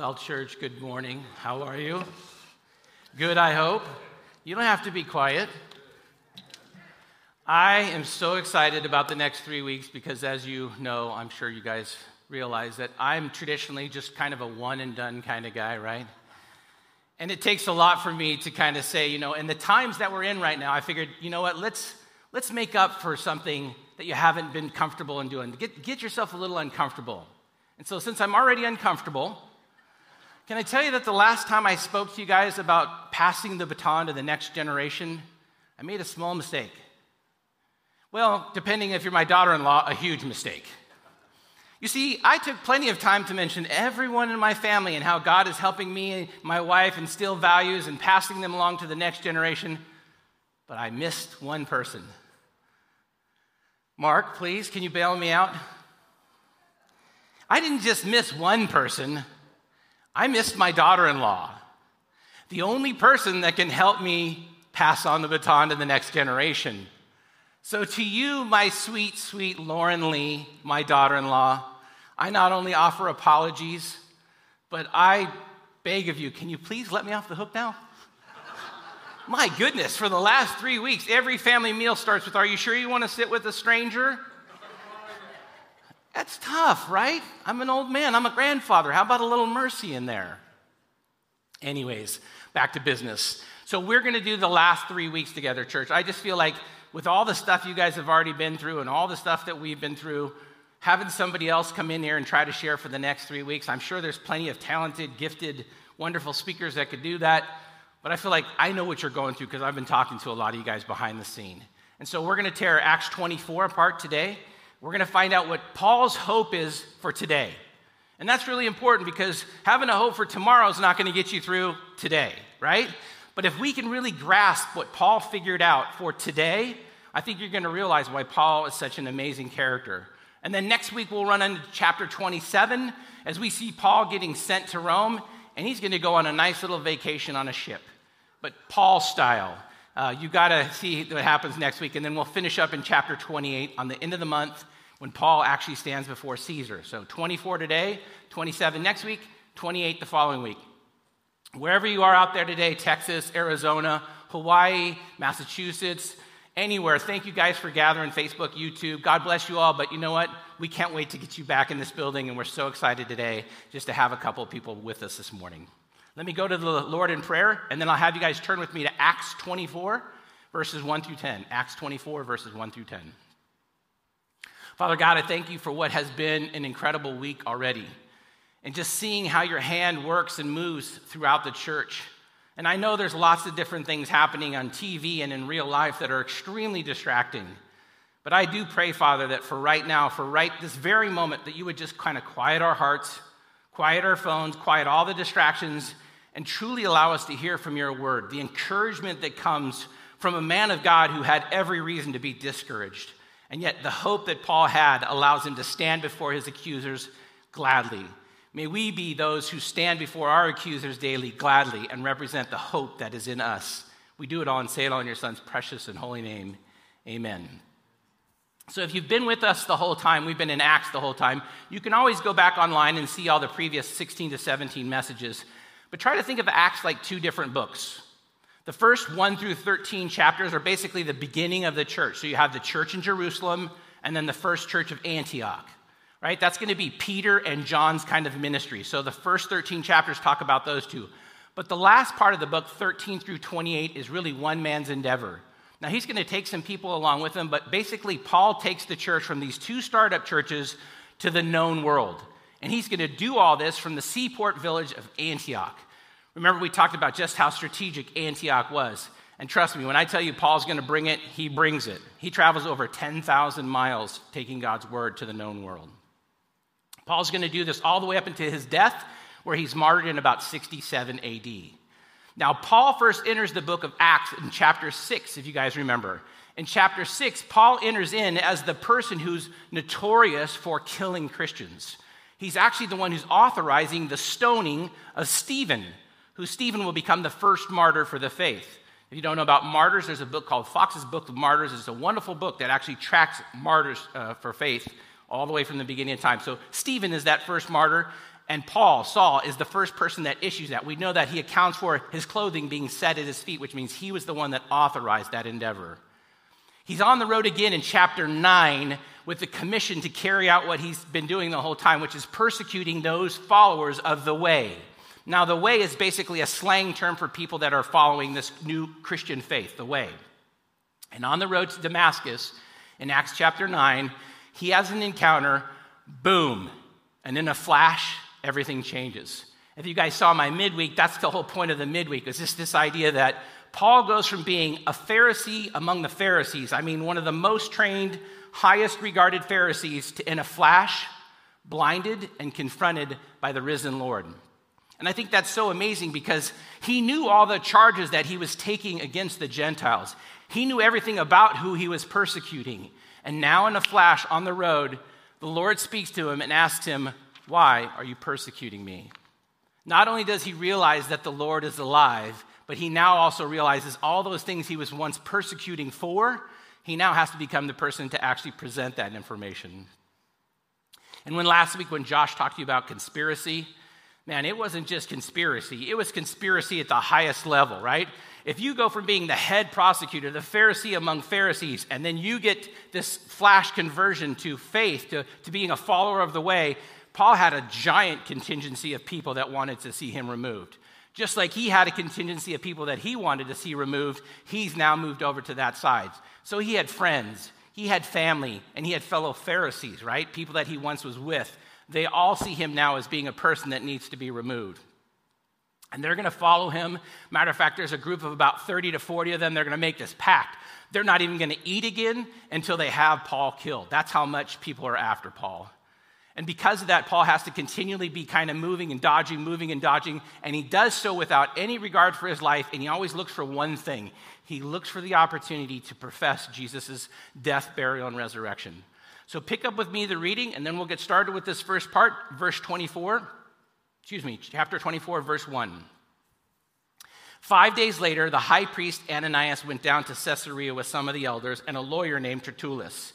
Well, church, good morning. How are you? Good, I hope. You don't have to be quiet. I am so excited about the next three weeks because, as you know, I'm sure you guys realize that I'm traditionally just kind of a one and done kind of guy, right? And it takes a lot for me to kind of say, you know, in the times that we're in right now, I figured, you know what, let's, let's make up for something that you haven't been comfortable in doing. Get, get yourself a little uncomfortable. And so, since I'm already uncomfortable, can I tell you that the last time I spoke to you guys about passing the baton to the next generation, I made a small mistake. Well, depending if you're my daughter in law, a huge mistake. You see, I took plenty of time to mention everyone in my family and how God is helping me and my wife instill values and passing them along to the next generation, but I missed one person. Mark, please, can you bail me out? I didn't just miss one person, I missed my daughter in law, the only person that can help me pass on the baton to the next generation. So, to you, my sweet, sweet Lauren Lee, my daughter in law, I not only offer apologies, but I beg of you, can you please let me off the hook now? my goodness, for the last three weeks, every family meal starts with Are you sure you want to sit with a stranger? That's tough, right? I'm an old man. I'm a grandfather. How about a little mercy in there? Anyways, back to business. So, we're going to do the last three weeks together, church. I just feel like with all the stuff you guys have already been through and all the stuff that we've been through, having somebody else come in here and try to share for the next three weeks, I'm sure there's plenty of talented, gifted, wonderful speakers that could do that. But I feel like I know what you're going through because I've been talking to a lot of you guys behind the scene. And so we're going to tear Acts 24 apart today. We're going to find out what Paul's hope is for today. And that's really important because having a hope for tomorrow is not going to get you through today, right? But if we can really grasp what Paul figured out for today, I think you're going to realize why Paul is such an amazing character. And then next week, we'll run into chapter 27 as we see Paul getting sent to Rome, and he's going to go on a nice little vacation on a ship, but Paul style. Uh, you got to see what happens next week, and then we'll finish up in chapter 28 on the end of the month when Paul actually stands before Caesar. So 24 today, 27 next week, 28 the following week. Wherever you are out there today, Texas, Arizona, Hawaii, Massachusetts, anywhere, thank you guys for gathering Facebook, YouTube. God bless you all, but you know what? We can't wait to get you back in this building, and we're so excited today just to have a couple of people with us this morning. Let me go to the Lord in prayer, and then I'll have you guys turn with me to Acts 24, verses 1 through 10. Acts 24, verses 1 through 10. Father God, I thank you for what has been an incredible week already and just seeing how your hand works and moves throughout the church. And I know there's lots of different things happening on TV and in real life that are extremely distracting. But I do pray, Father, that for right now, for right this very moment, that you would just kind of quiet our hearts, quiet our phones, quiet all the distractions, and truly allow us to hear from your word, the encouragement that comes from a man of God who had every reason to be discouraged. And yet, the hope that Paul had allows him to stand before his accusers gladly. May we be those who stand before our accusers daily gladly and represent the hope that is in us. We do it all and say it all in your son's precious and holy name. Amen. So, if you've been with us the whole time, we've been in Acts the whole time, you can always go back online and see all the previous 16 to 17 messages. But try to think of Acts like two different books. The first 1 through 13 chapters are basically the beginning of the church. So, you have the church in Jerusalem and then the first church of Antioch right? That's going to be Peter and John's kind of ministry. So the first 13 chapters talk about those two. But the last part of the book, 13 through 28, is really one man's endeavor. Now, he's going to take some people along with him, but basically, Paul takes the church from these two startup churches to the known world. And he's going to do all this from the seaport village of Antioch. Remember, we talked about just how strategic Antioch was. And trust me, when I tell you Paul's going to bring it, he brings it. He travels over 10,000 miles taking God's word to the known world. Paul's going to do this all the way up into his death, where he's martyred in about 67 AD. Now, Paul first enters the book of Acts in chapter 6, if you guys remember. In chapter 6, Paul enters in as the person who's notorious for killing Christians. He's actually the one who's authorizing the stoning of Stephen, who Stephen will become the first martyr for the faith. If you don't know about martyrs, there's a book called Foxe's Book of Martyrs. It's a wonderful book that actually tracks martyrs uh, for faith all the way from the beginning of time. So Stephen is that first martyr. And Paul, Saul, is the first person that issues that. We know that he accounts for his clothing being set at his feet, which means he was the one that authorized that endeavor. He's on the road again in chapter 9 with the commission to carry out what he's been doing the whole time, which is persecuting those followers of the way. Now, the way is basically a slang term for people that are following this new Christian faith, the way. And on the road to Damascus, in Acts chapter 9, he has an encounter, boom, and in a flash, everything changes. If you guys saw my midweek, that's the whole point of the midweek, is just this idea that Paul goes from being a Pharisee among the Pharisees, I mean, one of the most trained, highest regarded Pharisees, to in a flash, blinded and confronted by the risen Lord. And I think that's so amazing because he knew all the charges that he was taking against the Gentiles. He knew everything about who he was persecuting. And now, in a flash on the road, the Lord speaks to him and asks him, Why are you persecuting me? Not only does he realize that the Lord is alive, but he now also realizes all those things he was once persecuting for, he now has to become the person to actually present that information. And when last week, when Josh talked to you about conspiracy, man, it wasn't just conspiracy, it was conspiracy at the highest level, right? If you go from being the head prosecutor, the Pharisee among Pharisees, and then you get this flash conversion to faith, to, to being a follower of the way, Paul had a giant contingency of people that wanted to see him removed. Just like he had a contingency of people that he wanted to see removed, he's now moved over to that side. So he had friends, he had family, and he had fellow Pharisees, right? People that he once was with. They all see him now as being a person that needs to be removed. And they're going to follow him. Matter of fact, there's a group of about 30 to 40 of them. They're going to make this pact. They're not even going to eat again until they have Paul killed. That's how much people are after Paul. And because of that, Paul has to continually be kind of moving and dodging, moving and dodging. And he does so without any regard for his life. And he always looks for one thing he looks for the opportunity to profess Jesus' death, burial, and resurrection. So pick up with me the reading, and then we'll get started with this first part, verse 24. Excuse me, chapter 24, verse 1. Five days later, the high priest Ananias went down to Caesarea with some of the elders and a lawyer named Tertullus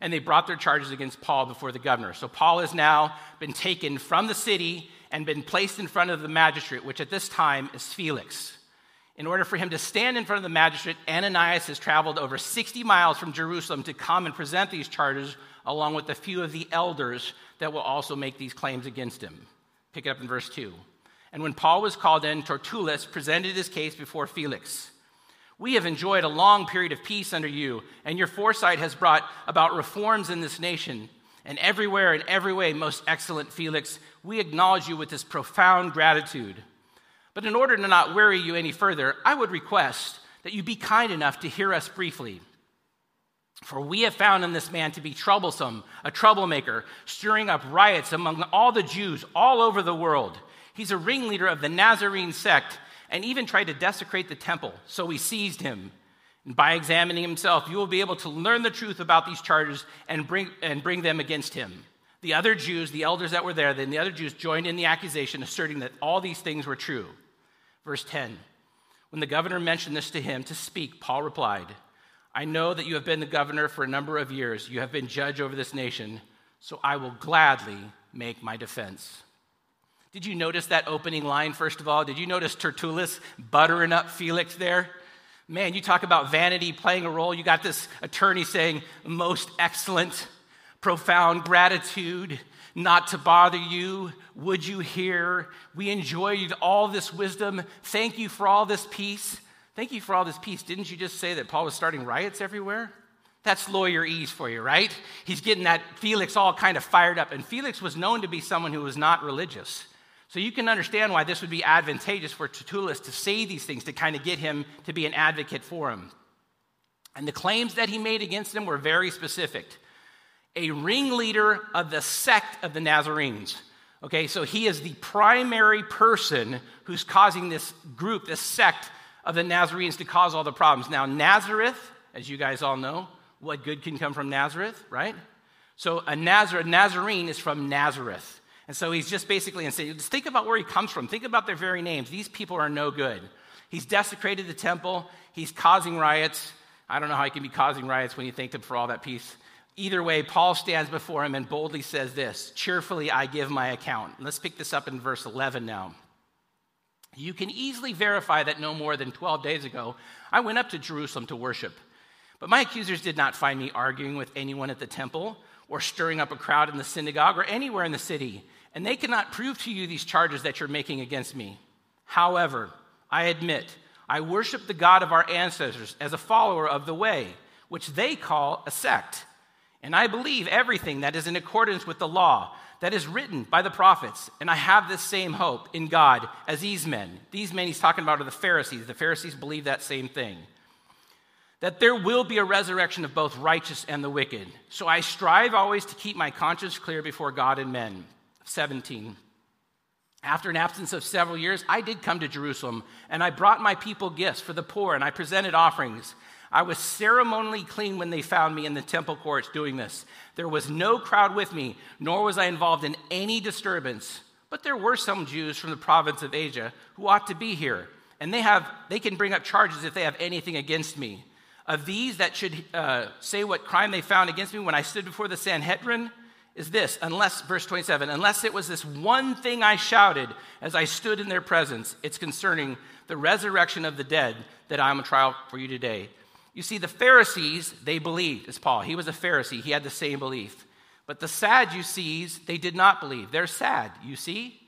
and they brought their charges against Paul before the governor. So Paul has now been taken from the city and been placed in front of the magistrate, which at this time is Felix. In order for him to stand in front of the magistrate, Ananias has traveled over 60 miles from Jerusalem to come and present these charges, along with a few of the elders that will also make these claims against him. Pick it up in verse 2. And when Paul was called in, Tertullus presented his case before Felix. We have enjoyed a long period of peace under you, and your foresight has brought about reforms in this nation. And everywhere, in every way, most excellent Felix, we acknowledge you with this profound gratitude. But in order to not weary you any further, I would request that you be kind enough to hear us briefly. For we have found in this man to be troublesome, a troublemaker, stirring up riots among all the Jews all over the world. He's a ringleader of the Nazarene sect and even tried to desecrate the temple. So we seized him. And by examining himself, you will be able to learn the truth about these charges and bring, and bring them against him. The other Jews, the elders that were there, then the other Jews joined in the accusation, asserting that all these things were true. Verse 10 When the governor mentioned this to him to speak, Paul replied, I know that you have been the governor for a number of years. You have been judge over this nation, so I will gladly make my defense. Did you notice that opening line, first of all? Did you notice Tertullus buttering up Felix there? Man, you talk about vanity playing a role. You got this attorney saying, most excellent, profound gratitude, not to bother you. Would you hear? We enjoyed all this wisdom. Thank you for all this peace. Thank you for all this peace. Didn't you just say that Paul was starting riots everywhere? That's lawyer ease for you, right? He's getting that Felix all kind of fired up. And Felix was known to be someone who was not religious. So you can understand why this would be advantageous for Tertullus to say these things to kind of get him to be an advocate for him. And the claims that he made against him were very specific. A ringleader of the sect of the Nazarenes. Okay, so he is the primary person who's causing this group, this sect of the Nazarenes to cause all the problems. Now, Nazareth, as you guys all know, what good can come from Nazareth, right? So a, Nazar- Nazarene is from Nazareth. And so he's just basically and saying, just think about where he comes from. Think about their very names. These people are no good. He's desecrated the temple. He's causing riots. I don't know how he can be causing riots when you thank him for all that peace. Either way, Paul stands before him and boldly says this Cheerfully I give my account. Let's pick this up in verse 11 now. You can easily verify that no more than 12 days ago, I went up to Jerusalem to worship. But my accusers did not find me arguing with anyone at the temple or stirring up a crowd in the synagogue or anywhere in the city. And they cannot prove to you these charges that you're making against me. However, I admit, I worship the God of our ancestors as a follower of the way, which they call a sect. And I believe everything that is in accordance with the law that is written by the prophets. And I have this same hope in God as these men. These men he's talking about are the Pharisees. The Pharisees believe that same thing. That there will be a resurrection of both righteous and the wicked. So I strive always to keep my conscience clear before God and men. 17. After an absence of several years, I did come to Jerusalem, and I brought my people gifts for the poor, and I presented offerings. I was ceremonially clean when they found me in the temple courts doing this. There was no crowd with me, nor was I involved in any disturbance. But there were some Jews from the province of Asia who ought to be here, and they, have, they can bring up charges if they have anything against me. Of these that should uh, say what crime they found against me when I stood before the Sanhedrin is this unless, verse 27, unless it was this one thing I shouted as I stood in their presence, it's concerning the resurrection of the dead that I'm a trial for you today. You see, the Pharisees, they believed, as Paul, he was a Pharisee, he had the same belief. But the Sadducees, they did not believe. They're sad, you see?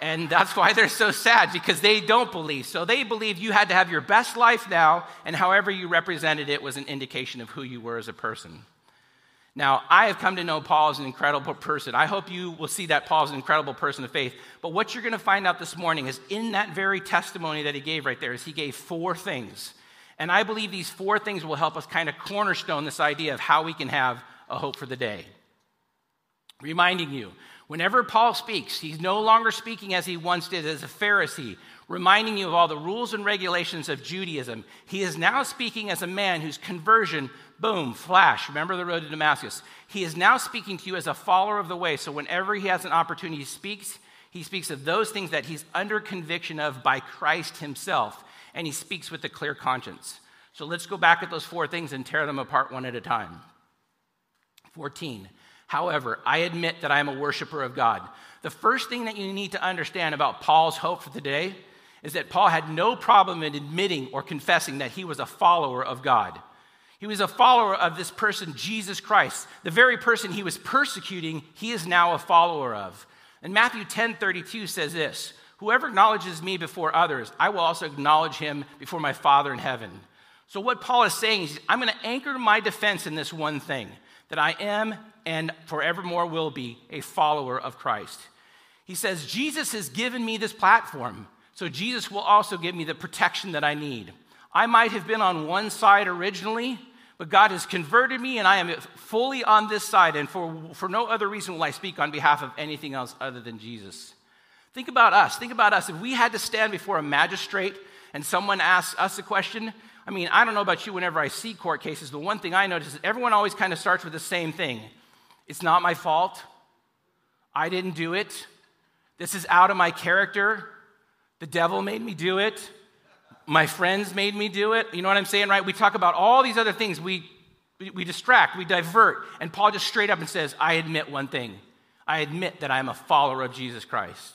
And that's why they're so sad, because they don't believe. So they believe you had to have your best life now, and however you represented it was an indication of who you were as a person. Now, I have come to know Paul as an incredible person. I hope you will see that Paul is an incredible person of faith. But what you're going to find out this morning is in that very testimony that he gave right there, is he gave four things and I believe these four things will help us kind of cornerstone this idea of how we can have a hope for the day. Reminding you, whenever Paul speaks, he's no longer speaking as he once did as a Pharisee, reminding you of all the rules and regulations of Judaism. He is now speaking as a man whose conversion, boom, flash, remember the road to Damascus. He is now speaking to you as a follower of the way. So whenever he has an opportunity to speak, he speaks of those things that he's under conviction of by Christ himself and he speaks with a clear conscience. So let's go back at those four things and tear them apart one at a time. 14. However, I admit that I am a worshiper of God. The first thing that you need to understand about Paul's hope for today is that Paul had no problem in admitting or confessing that he was a follower of God. He was a follower of this person, Jesus Christ. The very person he was persecuting, he is now a follower of. And Matthew 10 32 says this Whoever acknowledges me before others, I will also acknowledge him before my Father in heaven. So, what Paul is saying is, I'm going to anchor my defense in this one thing that I am and forevermore will be a follower of Christ. He says, Jesus has given me this platform, so Jesus will also give me the protection that I need. I might have been on one side originally, but God has converted me and I am fully on this side, and for, for no other reason will I speak on behalf of anything else other than Jesus. Think about us. Think about us. If we had to stand before a magistrate and someone asks us a question, I mean, I don't know about you, whenever I see court cases, the one thing I notice is everyone always kind of starts with the same thing it's not my fault. I didn't do it. This is out of my character. The devil made me do it. My friends made me do it. You know what I'm saying, right? We talk about all these other things. We, we, we distract, we divert. And Paul just straight up and says, I admit one thing. I admit that I'm a follower of Jesus Christ.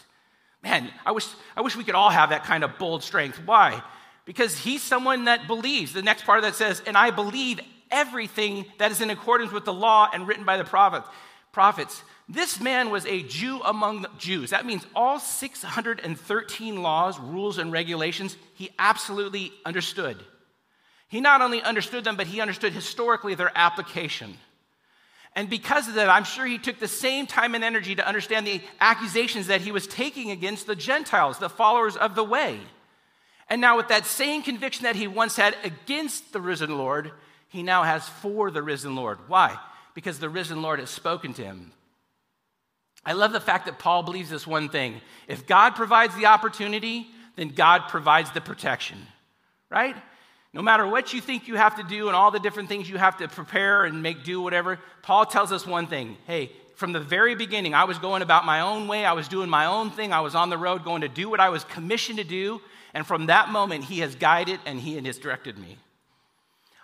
Man, I wish, I wish we could all have that kind of bold strength. Why? Because he's someone that believes. The next part of that says, and I believe everything that is in accordance with the law and written by the prophet, prophets. This man was a Jew among Jews. That means all 613 laws, rules, and regulations he absolutely understood. He not only understood them, but he understood historically their application. And because of that, I'm sure he took the same time and energy to understand the accusations that he was taking against the Gentiles, the followers of the way. And now, with that same conviction that he once had against the risen Lord, he now has for the risen Lord. Why? Because the risen Lord has spoken to him. I love the fact that Paul believes this one thing if God provides the opportunity, then God provides the protection, right? No matter what you think you have to do and all the different things you have to prepare and make do, whatever, Paul tells us one thing hey, from the very beginning, I was going about my own way. I was doing my own thing. I was on the road going to do what I was commissioned to do. And from that moment, he has guided and he has directed me.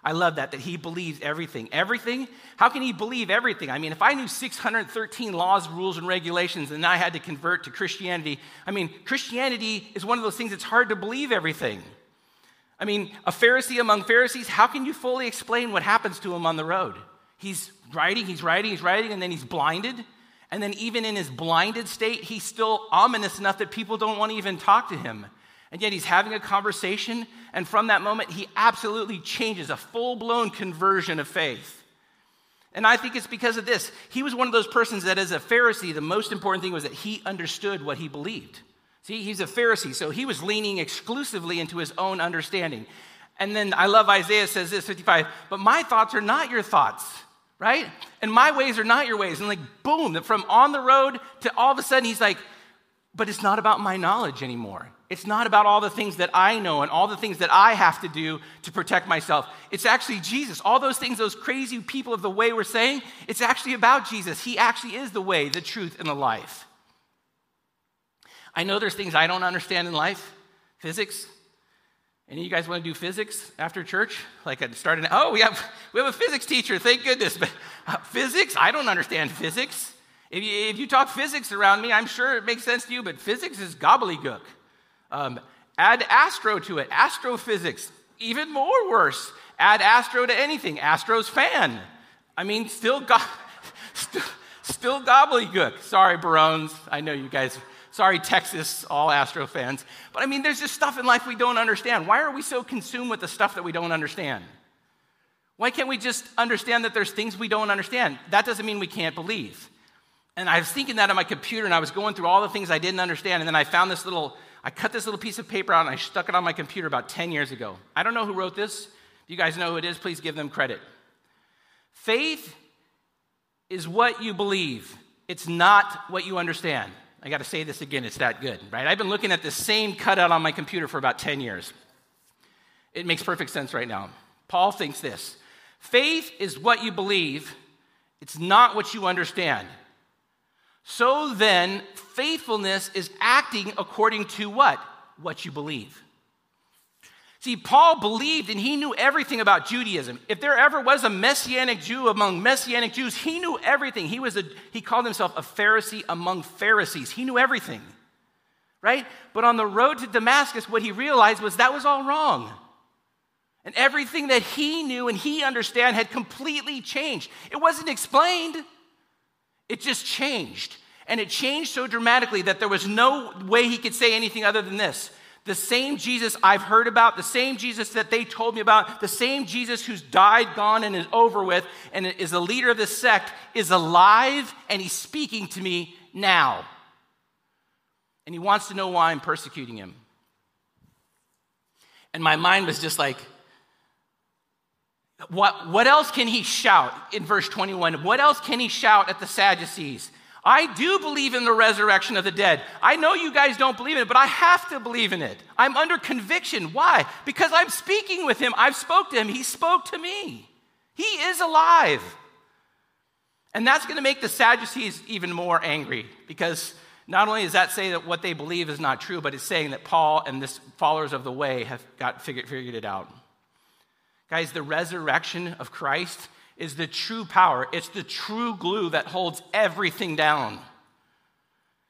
I love that, that he believes everything. Everything? How can he believe everything? I mean, if I knew 613 laws, rules, and regulations and I had to convert to Christianity, I mean, Christianity is one of those things that's hard to believe everything. I mean, a Pharisee among Pharisees, how can you fully explain what happens to him on the road? He's riding, he's riding, he's riding, and then he's blinded. And then, even in his blinded state, he's still ominous enough that people don't want to even talk to him. And yet, he's having a conversation, and from that moment, he absolutely changes a full blown conversion of faith. And I think it's because of this. He was one of those persons that, as a Pharisee, the most important thing was that he understood what he believed. See, he's a Pharisee, so he was leaning exclusively into his own understanding. And then I love Isaiah says this 55, but my thoughts are not your thoughts right? And my ways are not your ways. And like, boom, from on the road to all of a sudden, he's like, but it's not about my knowledge anymore. It's not about all the things that I know and all the things that I have to do to protect myself. It's actually Jesus. All those things those crazy people of the way were saying, it's actually about Jesus. He actually is the way, the truth, and the life. I know there's things I don't understand in life physics, any of you guys want to do physics after church? Like I started, oh, we have, we have a physics teacher, thank goodness. But uh, physics? I don't understand physics. If you, if you talk physics around me, I'm sure it makes sense to you, but physics is gobbledygook. Um, add astro to it, astrophysics, even more worse. Add astro to anything, Astros fan. I mean, still, go- still, still gobbledygook. Sorry, Barones. I know you guys Sorry, Texas, all Astro fans. But I mean, there's just stuff in life we don't understand. Why are we so consumed with the stuff that we don't understand? Why can't we just understand that there's things we don't understand? That doesn't mean we can't believe. And I was thinking that on my computer, and I was going through all the things I didn't understand, and then I found this little, I cut this little piece of paper out and I stuck it on my computer about 10 years ago. I don't know who wrote this. If you guys know who it is, please give them credit. Faith is what you believe, it's not what you understand. I got to say this again, it's that good, right? I've been looking at the same cutout on my computer for about 10 years. It makes perfect sense right now. Paul thinks this faith is what you believe, it's not what you understand. So then, faithfulness is acting according to what? What you believe. See, Paul believed and he knew everything about Judaism. If there ever was a messianic Jew among messianic Jews, he knew everything. He, was a, he called himself a Pharisee among Pharisees. He knew everything, right? But on the road to Damascus, what he realized was that was all wrong. And everything that he knew and he understood had completely changed. It wasn't explained, it just changed. And it changed so dramatically that there was no way he could say anything other than this the same Jesus I've heard about, the same Jesus that they told me about, the same Jesus who's died, gone, and is over with, and is the leader of this sect, is alive and he's speaking to me now. And he wants to know why I'm persecuting him. And my mind was just like, what, what else can he shout in verse 21? What else can he shout at the Sadducees? I do believe in the resurrection of the dead. I know you guys don't believe in it, but I have to believe in it. I'm under conviction. Why? Because I'm speaking with him. I've spoke to him. He spoke to me. He is alive. And that's going to make the Sadducees even more angry because not only does that say that what they believe is not true, but it's saying that Paul and this followers of the way have got figured, figured it out. Guys, the resurrection of Christ is the true power. It's the true glue that holds everything down.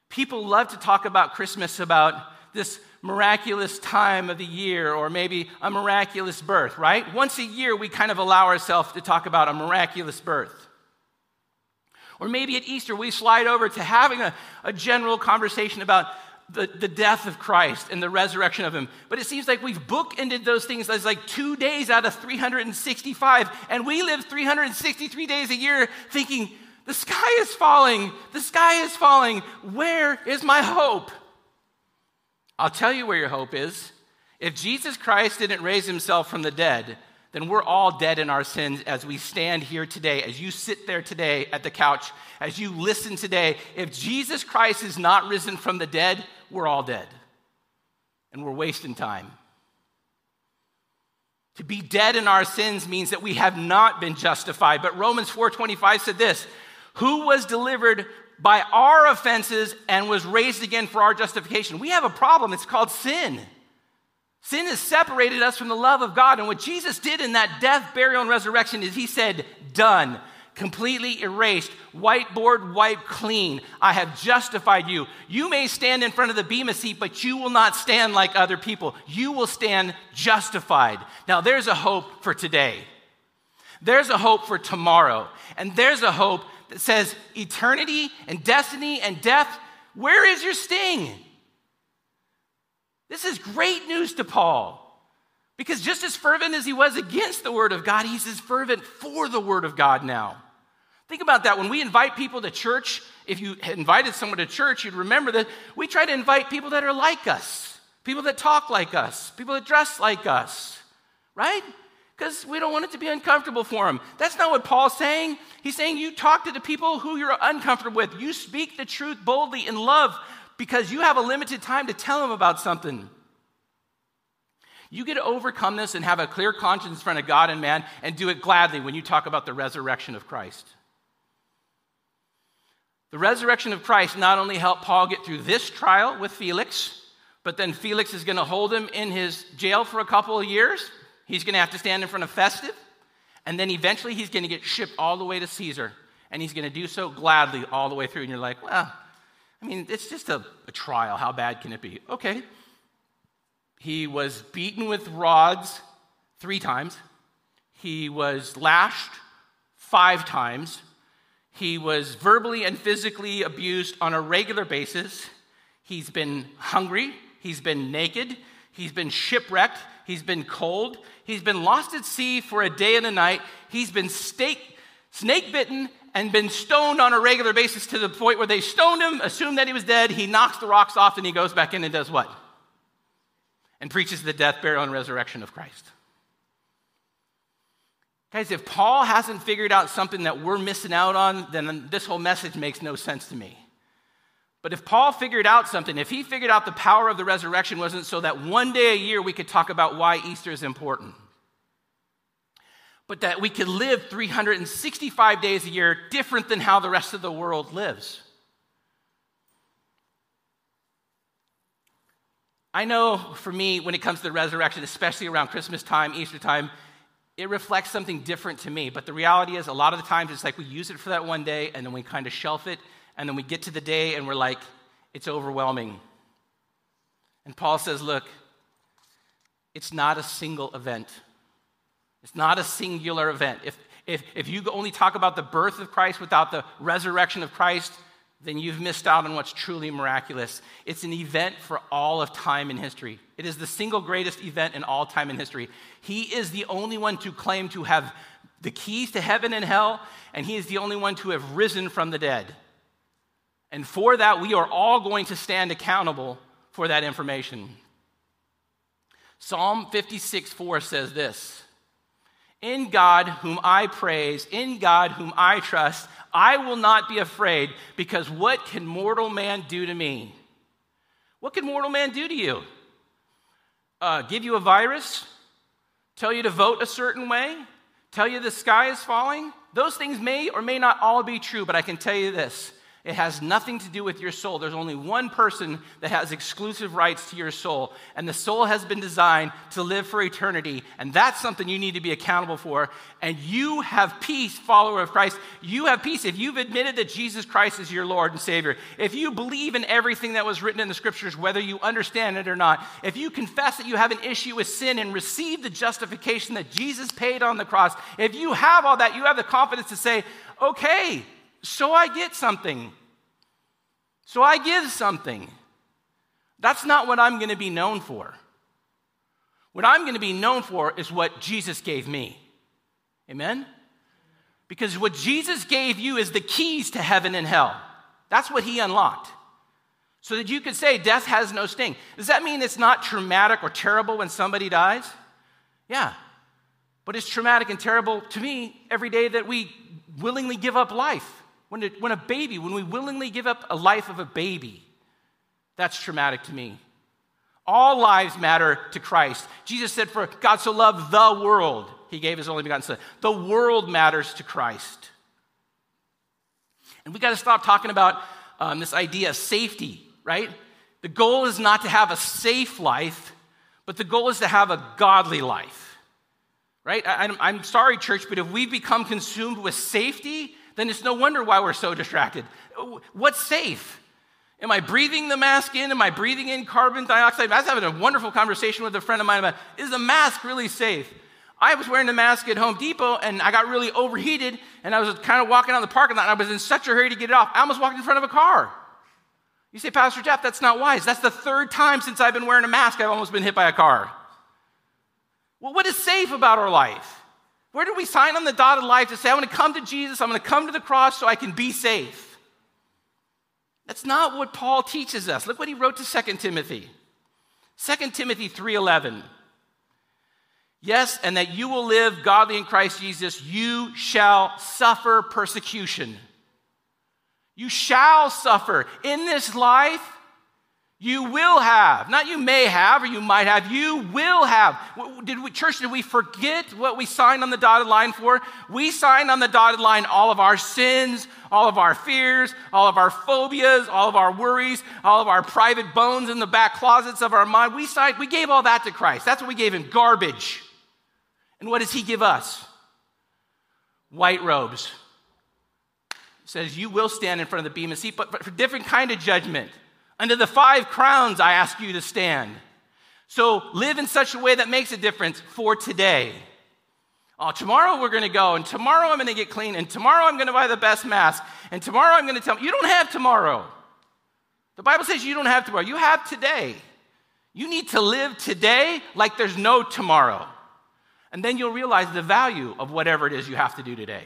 People love to talk about Christmas about this miraculous time of the year or maybe a miraculous birth, right? Once a year, we kind of allow ourselves to talk about a miraculous birth. Or maybe at Easter, we slide over to having a, a general conversation about the, the death of Christ and the resurrection of him. But it seems like we've bookended those things as like two days out of 365. And we live 363 days a year thinking, the sky is falling, the sky is falling. Where is my hope? I'll tell you where your hope is. If Jesus Christ didn't raise himself from the dead, then we're all dead in our sins as we stand here today, as you sit there today at the couch, as you listen today. If Jesus Christ is not risen from the dead, we're all dead. And we're wasting time. To be dead in our sins means that we have not been justified. But Romans 4:25 said this, who was delivered by our offenses and was raised again for our justification. We have a problem. It's called sin. Sin has separated us from the love of God. And what Jesus did in that death, burial, and resurrection is he said, Done completely erased, whiteboard wiped clean. I have justified you. You may stand in front of the Bema seat, but you will not stand like other people. You will stand justified. Now, there's a hope for today. There's a hope for tomorrow. And there's a hope that says eternity and destiny and death, where is your sting? This is great news to Paul. Because just as fervent as he was against the Word of God, he's as fervent for the Word of God now. Think about that. When we invite people to church, if you invited someone to church, you'd remember that we try to invite people that are like us, people that talk like us, people that dress like us, right? Because we don't want it to be uncomfortable for them. That's not what Paul's saying. He's saying you talk to the people who you're uncomfortable with. You speak the truth boldly in love because you have a limited time to tell them about something. You get to overcome this and have a clear conscience in front of God and man and do it gladly when you talk about the resurrection of Christ. The resurrection of Christ not only helped Paul get through this trial with Felix, but then Felix is going to hold him in his jail for a couple of years. He's going to have to stand in front of Festus, and then eventually he's going to get shipped all the way to Caesar, and he's going to do so gladly all the way through. And you're like, well, I mean, it's just a, a trial. How bad can it be? Okay. He was beaten with rods three times. He was lashed five times. He was verbally and physically abused on a regular basis. He's been hungry. He's been naked. He's been shipwrecked. He's been cold. He's been lost at sea for a day and a night. He's been snake, snake bitten and been stoned on a regular basis to the point where they stoned him, assumed that he was dead. He knocks the rocks off and he goes back in and does what? And preaches the death, burial, and resurrection of Christ. Guys, if Paul hasn't figured out something that we're missing out on, then this whole message makes no sense to me. But if Paul figured out something, if he figured out the power of the resurrection wasn't so that one day a year we could talk about why Easter is important, but that we could live 365 days a year different than how the rest of the world lives. I know for me, when it comes to the resurrection, especially around Christmas time, Easter time, it reflects something different to me. But the reality is, a lot of the times it's like we use it for that one day and then we kind of shelf it, and then we get to the day and we're like, it's overwhelming. And Paul says, look, it's not a single event. It's not a singular event. If, if, if you only talk about the birth of Christ without the resurrection of Christ, then you've missed out on what's truly miraculous. It's an event for all of time in history. It is the single greatest event in all time in history. He is the only one to claim to have the keys to heaven and hell, and he is the only one to have risen from the dead. And for that, we are all going to stand accountable for that information. Psalm 56 4 says this In God, whom I praise, in God, whom I trust, I will not be afraid because what can mortal man do to me? What can mortal man do to you? Uh, give you a virus? Tell you to vote a certain way? Tell you the sky is falling? Those things may or may not all be true, but I can tell you this it has nothing to do with your soul. There's only one person that has exclusive rights to your soul, and the soul has been designed to live for eternity, and that's something you need to be accountable for. And you have peace, follower of Christ. You have peace if you've admitted that Jesus Christ is your Lord and Savior. If you believe in everything that was written in the scriptures, whether you understand it or not. If you confess that you have an issue with sin and receive the justification that Jesus paid on the cross. If you have all that, you have the confidence to say, okay, so I get something. So I give something. That's not what I'm going to be known for. What I'm going to be known for is what Jesus gave me. Amen? Because what Jesus gave you is the keys to heaven and hell. That's what he unlocked. So that you could say death has no sting. Does that mean it's not traumatic or terrible when somebody dies? Yeah. But it's traumatic and terrible to me every day that we willingly give up life. When, it, when a baby, when we willingly give up a life of a baby, that's traumatic to me. All lives matter to Christ. Jesus said, For God so loved the world, he gave his only begotten Son. The world matters to Christ. And we got to stop talking about um, this idea of safety, right? The goal is not to have a safe life, but the goal is to have a godly life. Right? I, am sorry, church, but if we become consumed with safety, then it's no wonder why we're so distracted. What's safe? Am I breathing the mask in? Am I breathing in carbon dioxide? I was having a wonderful conversation with a friend of mine about is the mask really safe? I was wearing the mask at Home Depot and I got really overheated and I was kind of walking out the parking lot and I was in such a hurry to get it off. I almost walked in front of a car. You say, Pastor Jeff, that's not wise. That's the third time since I've been wearing a mask I've almost been hit by a car. Well, what is safe about our life? Where do we sign on the dotted line to say, I'm going to come to Jesus, I'm going to come to the cross so I can be safe? That's not what Paul teaches us. Look what he wrote to 2 Timothy. 2 Timothy 3:11. Yes, and that you will live godly in Christ Jesus, you shall suffer persecution. You shall suffer. In this life, you will have. Not you may have or you might have, you will have. Did we, church, did we forget what we signed on the dotted line for? We signed on the dotted line all of our sins, all of our fears, all of our phobias, all of our worries, all of our private bones in the back closets of our mind. We signed, we gave all that to Christ. That's what we gave him garbage. And what does he give us? White robes. Says, You will stand in front of the bema seat, but, but for different kind of judgment. Under the five crowns, I ask you to stand. So live in such a way that makes a difference for today. Oh, tomorrow we're going to go, and tomorrow I'm going to get clean, and tomorrow I'm going to buy the best mask, and tomorrow I'm going to tell you don't have tomorrow. The Bible says you don't have tomorrow. You have today. You need to live today like there's no tomorrow. And then you'll realize the value of whatever it is you have to do today.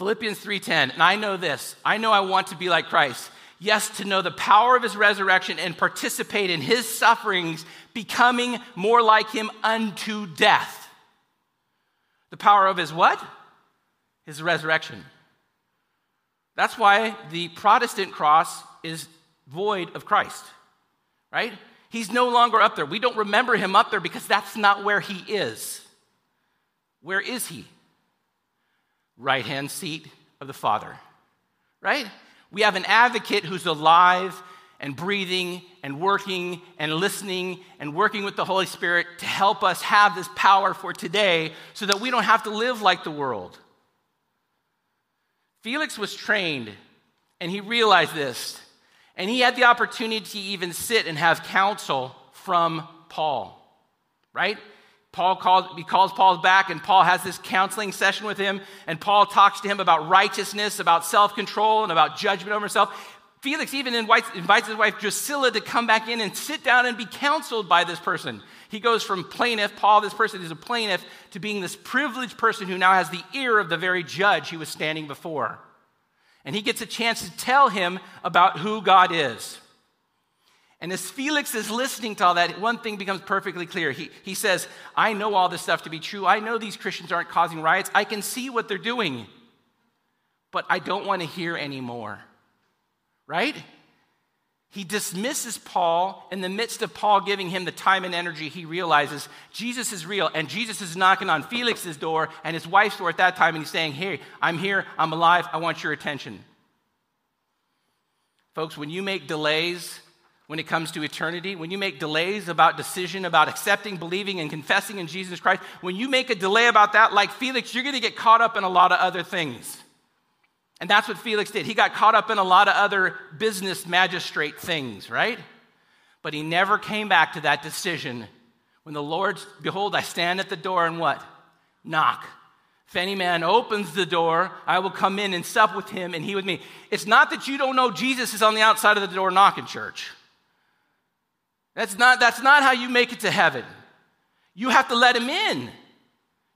Philippians 3:10, and I know this. I know I want to be like Christ. Yes, to know the power of his resurrection and participate in his sufferings, becoming more like him unto death. The power of his what? His resurrection. That's why the Protestant cross is void of Christ, right? He's no longer up there. We don't remember him up there because that's not where he is. Where is he? Right hand seat of the Father, right? We have an advocate who's alive and breathing and working and listening and working with the Holy Spirit to help us have this power for today so that we don't have to live like the world. Felix was trained and he realized this and he had the opportunity to even sit and have counsel from Paul, right? Paul calls, he calls Paul back, and Paul has this counseling session with him, and Paul talks to him about righteousness, about self control, and about judgment over himself. Felix even invites, invites his wife Drusilla to come back in and sit down and be counseled by this person. He goes from plaintiff, Paul, this person is a plaintiff, to being this privileged person who now has the ear of the very judge he was standing before. And he gets a chance to tell him about who God is. And as Felix is listening to all that, one thing becomes perfectly clear. He, he says, I know all this stuff to be true. I know these Christians aren't causing riots. I can see what they're doing. But I don't want to hear anymore. Right? He dismisses Paul in the midst of Paul giving him the time and energy. He realizes Jesus is real, and Jesus is knocking on Felix's door and his wife's door at that time, and he's saying, Hey, I'm here, I'm alive, I want your attention. Folks, when you make delays when it comes to eternity, when you make delays about decision, about accepting, believing, and confessing in Jesus Christ, when you make a delay about that, like Felix, you're going to get caught up in a lot of other things. And that's what Felix did. He got caught up in a lot of other business magistrate things, right? But he never came back to that decision. When the Lord, behold, I stand at the door and what? Knock. If any man opens the door, I will come in and sup with him and he with me. It's not that you don't know Jesus is on the outside of the door knocking, church. That's not, that's not how you make it to heaven. You have to let him in.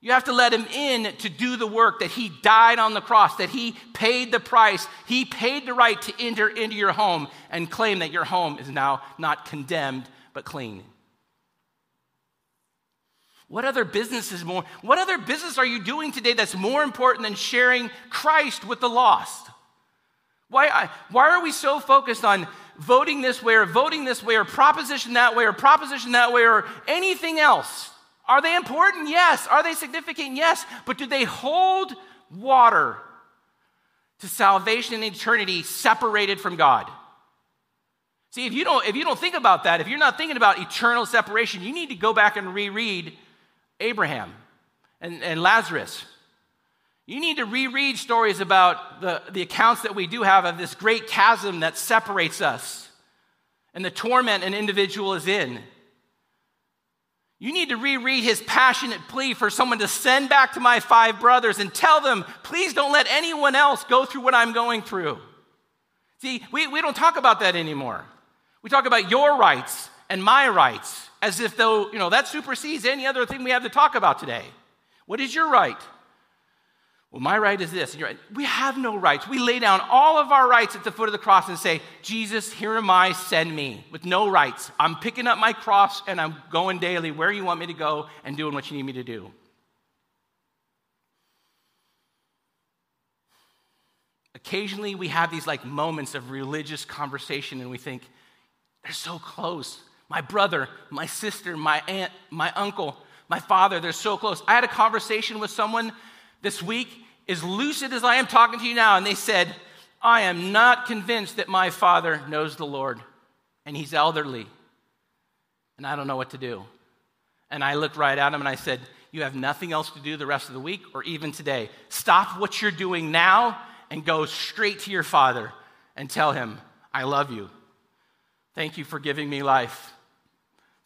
You have to let him in to do the work that he died on the cross, that he paid the price. He paid the right to enter into your home and claim that your home is now not condemned but clean. What other business is more? What other business are you doing today that's more important than sharing Christ with the lost? Why, why are we so focused on voting this way or voting this way or proposition that way or proposition that way or anything else? Are they important? Yes. Are they significant? Yes. But do they hold water to salvation and eternity separated from God? See, if you don't, if you don't think about that, if you're not thinking about eternal separation, you need to go back and reread Abraham and, and Lazarus. You need to reread stories about the, the accounts that we do have of this great chasm that separates us and the torment an individual is in. You need to reread his passionate plea for someone to send back to my five brothers and tell them, please don't let anyone else go through what I'm going through. See, we, we don't talk about that anymore. We talk about your rights and my rights as if though, you know, that supersedes any other thing we have to talk about today. What is your right? Well, my right is this. Right. We have no rights. We lay down all of our rights at the foot of the cross and say, Jesus, here am I, send me, with no rights. I'm picking up my cross and I'm going daily where you want me to go and doing what you need me to do. Occasionally, we have these like moments of religious conversation and we think, they're so close. My brother, my sister, my aunt, my uncle, my father, they're so close. I had a conversation with someone this week, as lucid as I am talking to you now, and they said, I am not convinced that my father knows the Lord, and he's elderly, and I don't know what to do. And I looked right at him and I said, You have nothing else to do the rest of the week or even today. Stop what you're doing now and go straight to your father and tell him, I love you. Thank you for giving me life.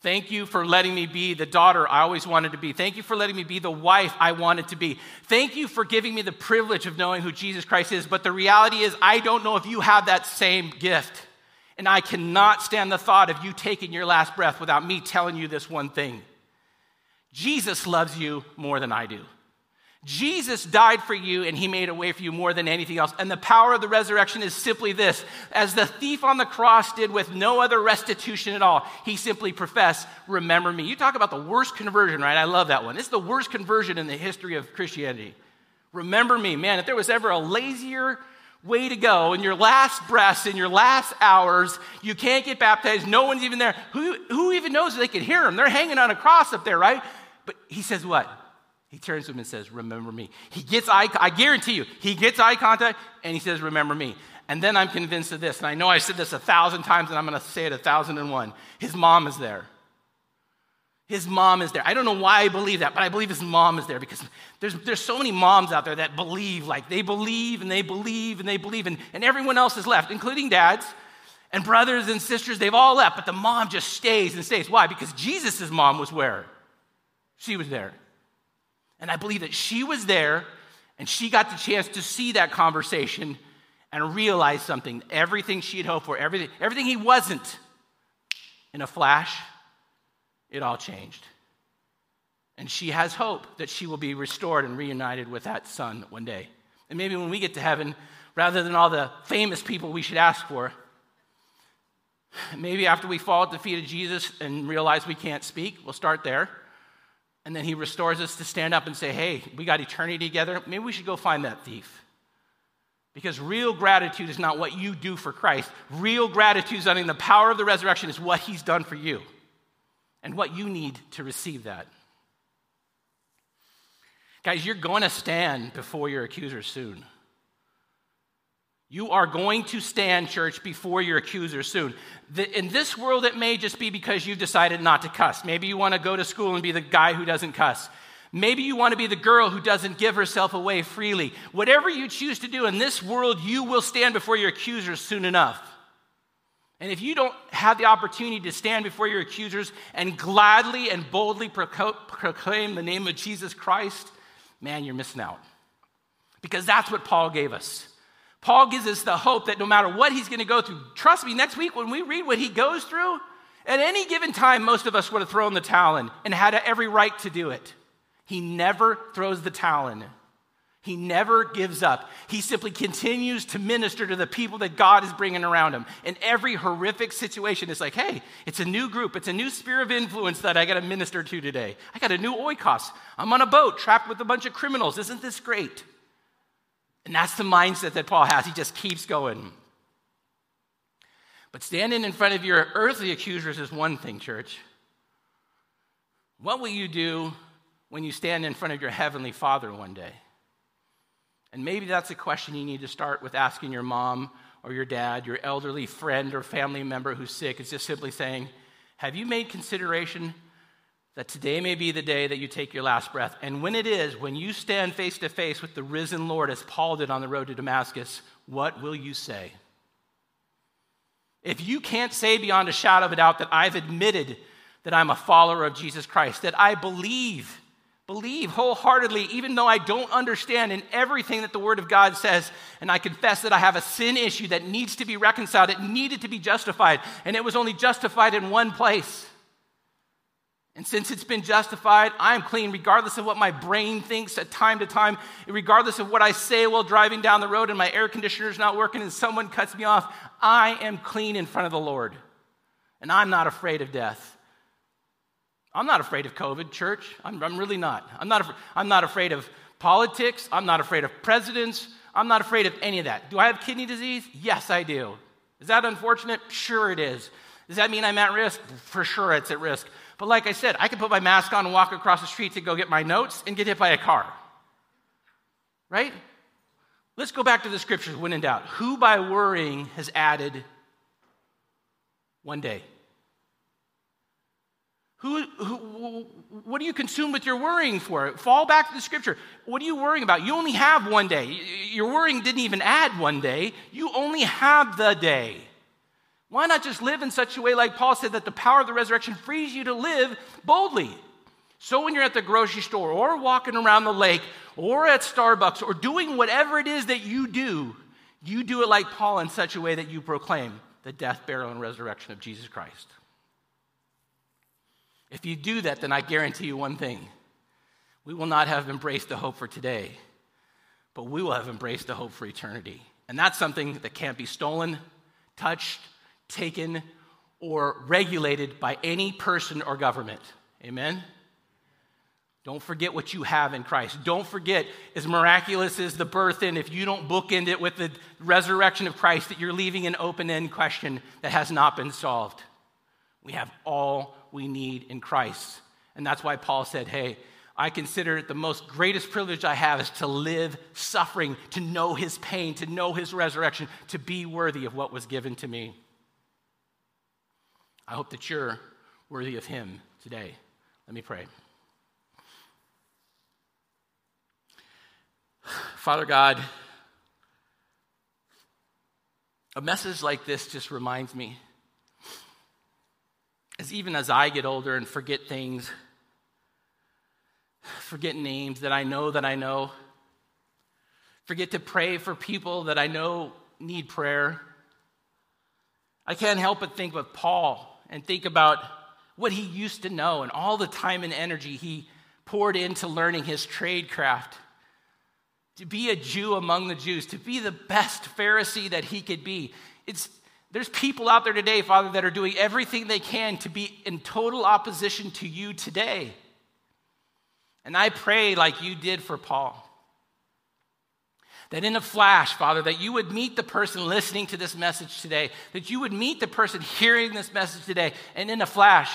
Thank you for letting me be the daughter I always wanted to be. Thank you for letting me be the wife I wanted to be. Thank you for giving me the privilege of knowing who Jesus Christ is. But the reality is, I don't know if you have that same gift. And I cannot stand the thought of you taking your last breath without me telling you this one thing Jesus loves you more than I do. Jesus died for you and he made a way for you more than anything else. And the power of the resurrection is simply this as the thief on the cross did with no other restitution at all, he simply professed, Remember me. You talk about the worst conversion, right? I love that one. It's the worst conversion in the history of Christianity. Remember me. Man, if there was ever a lazier way to go in your last breaths, in your last hours, you can't get baptized, no one's even there. Who, who even knows they could hear him? They're hanging on a cross up there, right? But he says what? He turns to him and says, Remember me. He gets eye, I guarantee you, he gets eye contact and he says, Remember me. And then I'm convinced of this, and I know I said this a thousand times and I'm going to say it a thousand and one. His mom is there. His mom is there. I don't know why I believe that, but I believe his mom is there because there's, there's so many moms out there that believe, like they believe and they believe and they believe, and, and everyone else is left, including dads and brothers and sisters. They've all left, but the mom just stays and stays. Why? Because Jesus' mom was where? She was there. And I believe that she was there and she got the chance to see that conversation and realize something. Everything she had hoped for, everything, everything he wasn't, in a flash, it all changed. And she has hope that she will be restored and reunited with that son one day. And maybe when we get to heaven, rather than all the famous people we should ask for, maybe after we fall at the feet of Jesus and realize we can't speak, we'll start there. And then he restores us to stand up and say, hey, we got eternity together. Maybe we should go find that thief. Because real gratitude is not what you do for Christ. Real gratitude is under the power of the resurrection is what he's done for you and what you need to receive that. Guys, you're going to stand before your accuser soon. You are going to stand, church, before your accuser soon. in this world, it may just be because you've decided not to cuss. Maybe you want to go to school and be the guy who doesn't cuss. Maybe you want to be the girl who doesn't give herself away freely. Whatever you choose to do in this world, you will stand before your accusers soon enough. And if you don't have the opportunity to stand before your accusers and gladly and boldly proclaim the name of Jesus Christ, man, you're missing out. Because that's what Paul gave us. Paul gives us the hope that no matter what he's going to go through, trust me, next week when we read what he goes through, at any given time, most of us would have thrown the towel in and had every right to do it. He never throws the towel in. He never gives up. He simply continues to minister to the people that God is bringing around him. In every horrific situation, it's like, hey, it's a new group. It's a new sphere of influence that I got to minister to today. I got a new oikos. I'm on a boat trapped with a bunch of criminals. Isn't this great? And that's the mindset that Paul has. He just keeps going. But standing in front of your earthly accusers is one thing, church. What will you do when you stand in front of your heavenly Father one day? And maybe that's a question you need to start with asking your mom or your dad, your elderly friend or family member who's sick, is just simply saying, Have you made consideration that today may be the day that you take your last breath? And when it is, when you stand face to face with the risen Lord, as Paul did on the road to Damascus, what will you say? If you can't say beyond a shadow of a doubt that I've admitted that I'm a follower of Jesus Christ, that I believe, believe wholeheartedly, even though I don't understand in everything that the Word of God says, and I confess that I have a sin issue that needs to be reconciled, it needed to be justified, and it was only justified in one place. And since it's been justified, I am clean, regardless of what my brain thinks at time to time, regardless of what I say while driving down the road and my air conditioner's not working and someone cuts me off. I am clean in front of the Lord. And I'm not afraid of death. I'm not afraid of COVID, church. I'm, I'm really not. I'm not, I'm not afraid of politics. I'm not afraid of presidents. I'm not afraid of any of that. Do I have kidney disease? Yes, I do. Is that unfortunate? Sure, it is. Does that mean I'm at risk? For sure, it's at risk. But like I said, I can put my mask on and walk across the street to go get my notes and get hit by a car. Right? Let's go back to the scriptures when in doubt. Who by worrying has added one day? Who, who, what are you consumed with your worrying for? Fall back to the scripture. What are you worrying about? You only have one day. Your worrying didn't even add one day. You only have the day. Why not just live in such a way, like Paul said, that the power of the resurrection frees you to live boldly? So when you're at the grocery store or walking around the lake or at Starbucks or doing whatever it is that you do, you do it like Paul in such a way that you proclaim the death, burial, and resurrection of Jesus Christ. If you do that, then I guarantee you one thing we will not have embraced the hope for today, but we will have embraced the hope for eternity. And that's something that can't be stolen, touched, taken, or regulated by any person or government. Amen? Don't forget what you have in Christ. Don't forget, as miraculous as the birth in, if you don't bookend it with the resurrection of Christ, that you're leaving an open end question that has not been solved. We have all we need in Christ. And that's why Paul said, Hey, I consider it the most greatest privilege I have is to live suffering, to know his pain, to know his resurrection, to be worthy of what was given to me. I hope that you're worthy of Him today. Let me pray. Father God, a message like this just reminds me, as even as I get older and forget things, forget names that I know that I know, forget to pray for people that I know need prayer. I can't help but think of Paul and think about what he used to know and all the time and energy he poured into learning his trade craft. To be a Jew among the Jews, to be the best Pharisee that he could be. It's, there's people out there today, Father, that are doing everything they can to be in total opposition to you today. And I pray, like you did for Paul, that in a flash, Father, that you would meet the person listening to this message today, that you would meet the person hearing this message today, and in a flash,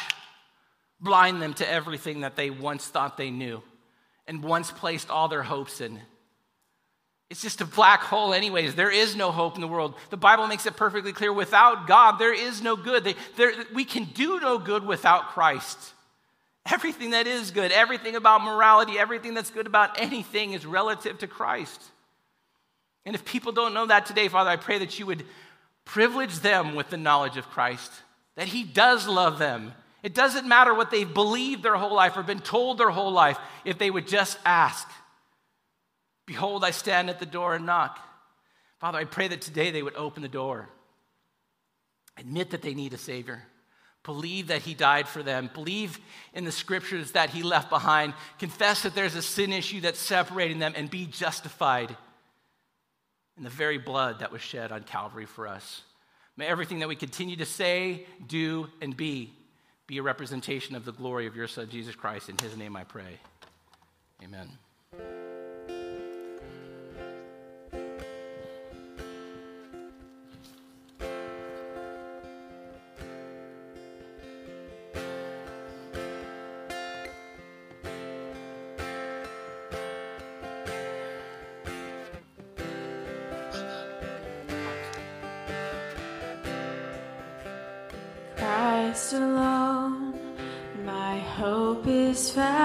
blind them to everything that they once thought they knew and once placed all their hopes in. It's just a black hole, anyways. There is no hope in the world. The Bible makes it perfectly clear without God, there is no good. They, we can do no good without Christ. Everything that is good, everything about morality, everything that's good about anything is relative to Christ. And if people don't know that today, Father, I pray that you would privilege them with the knowledge of Christ, that He does love them. It doesn't matter what they've believed their whole life or been told their whole life, if they would just ask. Behold, I stand at the door and knock. Father, I pray that today they would open the door, admit that they need a Savior, believe that He died for them, believe in the scriptures that He left behind, confess that there's a sin issue that's separating them, and be justified in the very blood that was shed on Calvary for us. May everything that we continue to say, do, and be be a representation of the glory of your Son, Jesus Christ. In his name I pray. Amen. alone. My hope is found.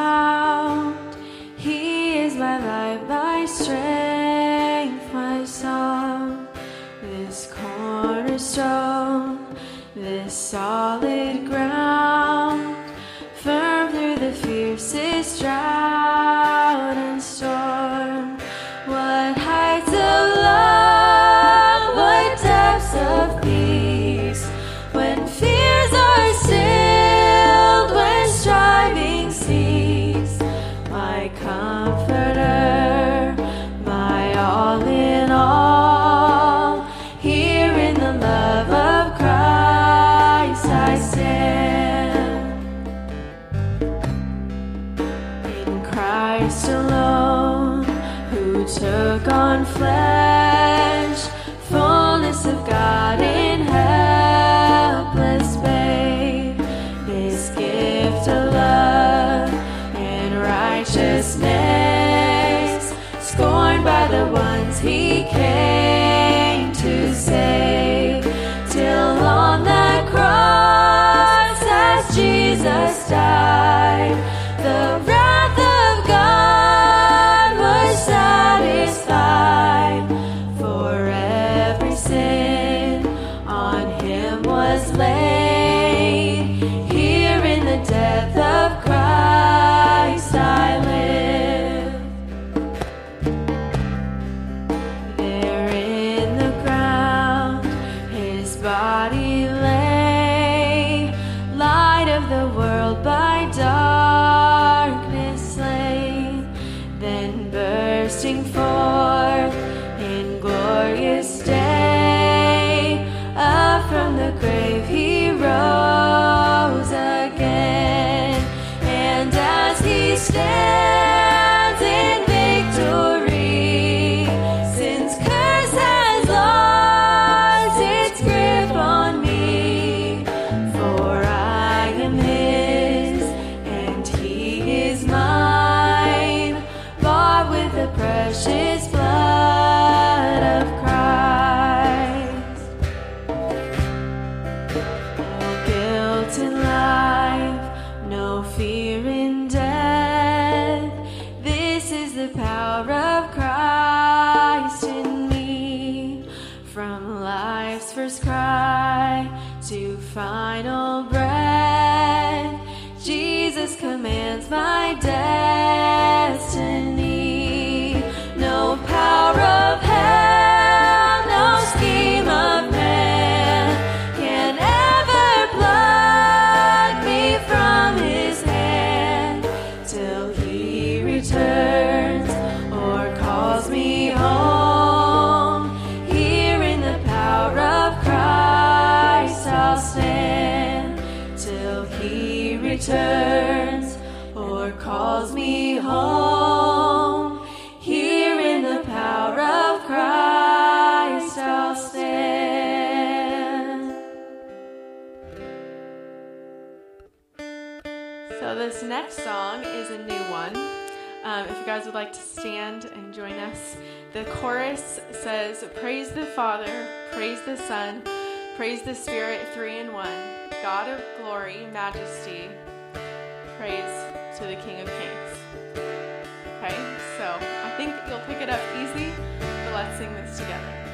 song is a new one. Um, if you guys would like to stand and join us, the chorus says, Praise the Father, praise the Son, praise the Spirit, three in one, God of glory, majesty, praise to the King of Kings. Okay, so I think you'll pick it up easy, but let's sing this together.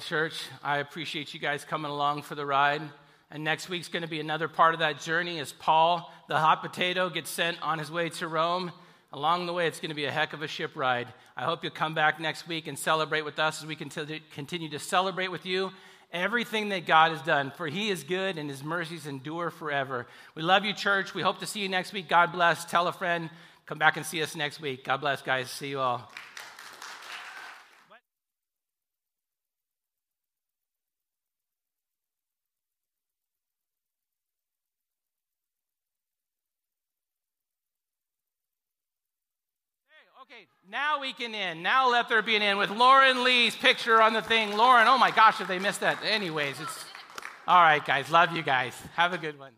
Church, I appreciate you guys coming along for the ride. And next week's going to be another part of that journey as Paul, the hot potato, gets sent on his way to Rome. Along the way, it's going to be a heck of a ship ride. I hope you'll come back next week and celebrate with us as we continue to celebrate with you everything that God has done. For he is good and his mercies endure forever. We love you, church. We hope to see you next week. God bless. Tell a friend. Come back and see us next week. God bless, guys. See you all. Okay, now we can end. Now let there be an end with Lauren Lee's picture on the thing. Lauren, oh my gosh, if they missed that. Anyways, it's all right, guys. Love you guys. Have a good one.